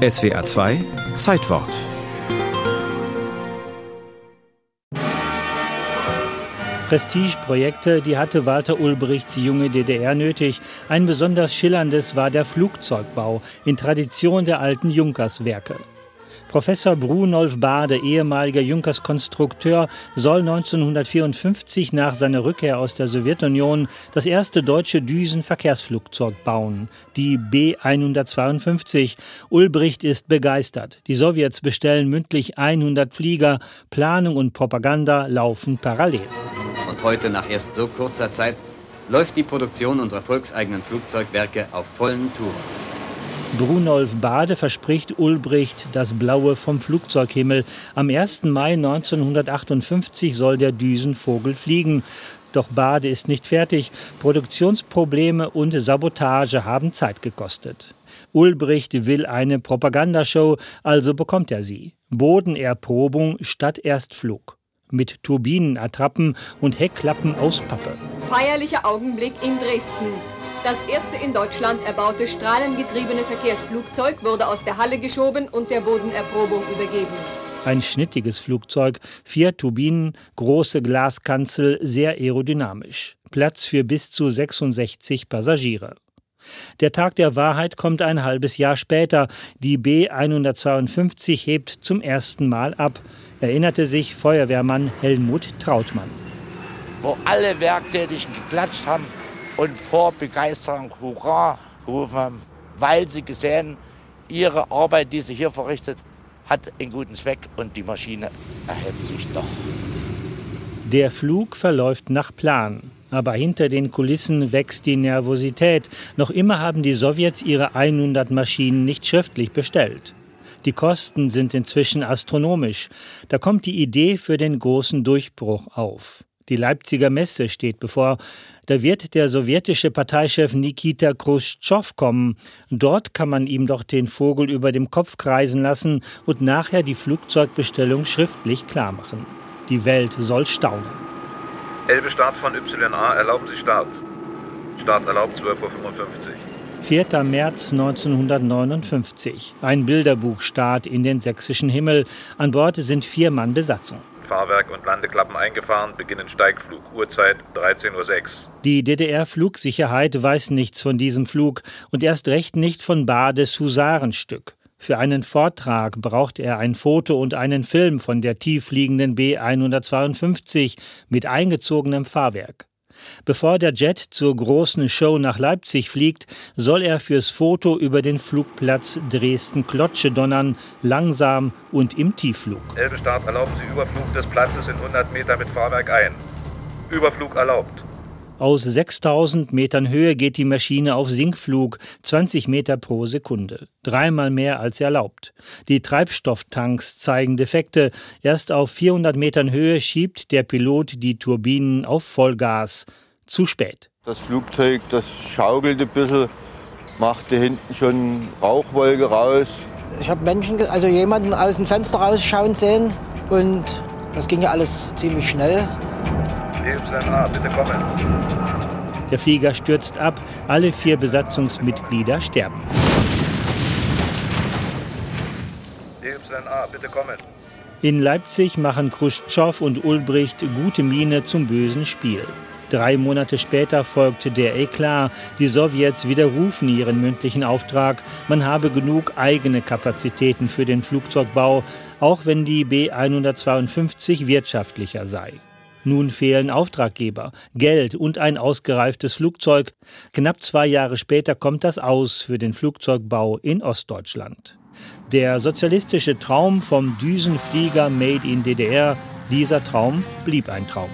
SWA 2 Zeitwort Prestigeprojekte, die hatte Walter Ulbrichts junge DDR nötig. Ein besonders schillerndes war der Flugzeugbau in Tradition der alten Junkerswerke. Professor Brunolf Bade, ehemaliger Junkers Konstrukteur, soll 1954 nach seiner Rückkehr aus der Sowjetunion das erste deutsche Düsenverkehrsflugzeug bauen, die B-152. Ulbricht ist begeistert. Die Sowjets bestellen mündlich 100 Flieger. Planung und Propaganda laufen parallel. Und heute, nach erst so kurzer Zeit, läuft die Produktion unserer volkseigenen Flugzeugwerke auf vollen Touren. Brunolf Bade verspricht Ulbricht das Blaue vom Flugzeughimmel. Am 1. Mai 1958 soll der Düsenvogel fliegen. Doch Bade ist nicht fertig. Produktionsprobleme und Sabotage haben Zeit gekostet. Ulbricht will eine Propagandashow, also bekommt er sie. Bodenerprobung statt Erstflug. Mit Turbinenattrappen und Heckklappen aus Pappe. Feierlicher Augenblick in Dresden. Das erste in Deutschland erbaute strahlengetriebene Verkehrsflugzeug wurde aus der Halle geschoben und der Bodenerprobung übergeben. Ein schnittiges Flugzeug, vier Turbinen, große Glaskanzel, sehr aerodynamisch. Platz für bis zu 66 Passagiere. Der Tag der Wahrheit kommt ein halbes Jahr später. Die B152 hebt zum ersten Mal ab, erinnerte sich Feuerwehrmann Helmut Trautmann. Wo alle Werktätigen geklatscht haben, und vor Begeisterung Hurra rufen, weil sie gesehen, ihre Arbeit, die sie hier verrichtet, hat einen guten Zweck und die Maschine erhebt sich doch. Der Flug verläuft nach Plan. Aber hinter den Kulissen wächst die Nervosität. Noch immer haben die Sowjets ihre 100 Maschinen nicht schriftlich bestellt. Die Kosten sind inzwischen astronomisch. Da kommt die Idee für den großen Durchbruch auf. Die Leipziger Messe steht bevor. Da wird der sowjetische Parteichef Nikita Khrushchev kommen. Dort kann man ihm doch den Vogel über dem Kopf kreisen lassen und nachher die Flugzeugbestellung schriftlich klarmachen. Die Welt soll staunen. Elbe Start von YA, erlauben Sie Start. Start erlaubt 12.55 Uhr. 4. März 1959. Ein Bilderbuchstart in den sächsischen Himmel. An Bord sind vier Mann Besatzung. Fahrwerk und Landeklappen eingefahren, beginnen Steigflug, Uhrzeit 13.06 Uhr. Die DDR-Flugsicherheit weiß nichts von diesem Flug und erst recht nicht von Bades Husarenstück. Für einen Vortrag braucht er ein Foto und einen Film von der tieffliegenden B152 mit eingezogenem Fahrwerk. Bevor der Jet zur großen Show nach Leipzig fliegt, soll er fürs Foto über den Flugplatz Dresden-Klotsche donnern, langsam und im Tiefflug. Elbe-Start erlauben Sie Überflug des Platzes in 100 Meter mit Fahrwerk ein. Überflug erlaubt. Aus 6000 Metern Höhe geht die Maschine auf Sinkflug, 20 Meter pro Sekunde. Dreimal mehr als erlaubt. Die Treibstofftanks zeigen Defekte. Erst auf 400 Metern Höhe schiebt der Pilot die Turbinen auf Vollgas. Zu spät. Das Flugzeug, das schaukelt ein bisschen, machte hinten schon Rauchwolke raus. Ich habe Menschen, also jemanden aus dem Fenster rausschauen sehen und das ging ja alles ziemlich schnell. Bitte kommen. Der Flieger stürzt ab, alle vier Besatzungsmitglieder sterben. DYA, bitte kommen. In Leipzig machen Khrushchev und Ulbricht gute Miene zum bösen Spiel. Drei Monate später folgte der Eklat. Die Sowjets widerrufen ihren mündlichen Auftrag. Man habe genug eigene Kapazitäten für den Flugzeugbau, auch wenn die B-152 wirtschaftlicher sei. Nun fehlen Auftraggeber, Geld und ein ausgereiftes Flugzeug. Knapp zwei Jahre später kommt das aus für den Flugzeugbau in Ostdeutschland. Der sozialistische Traum vom Düsenflieger Made in DDR, dieser Traum blieb ein Traum.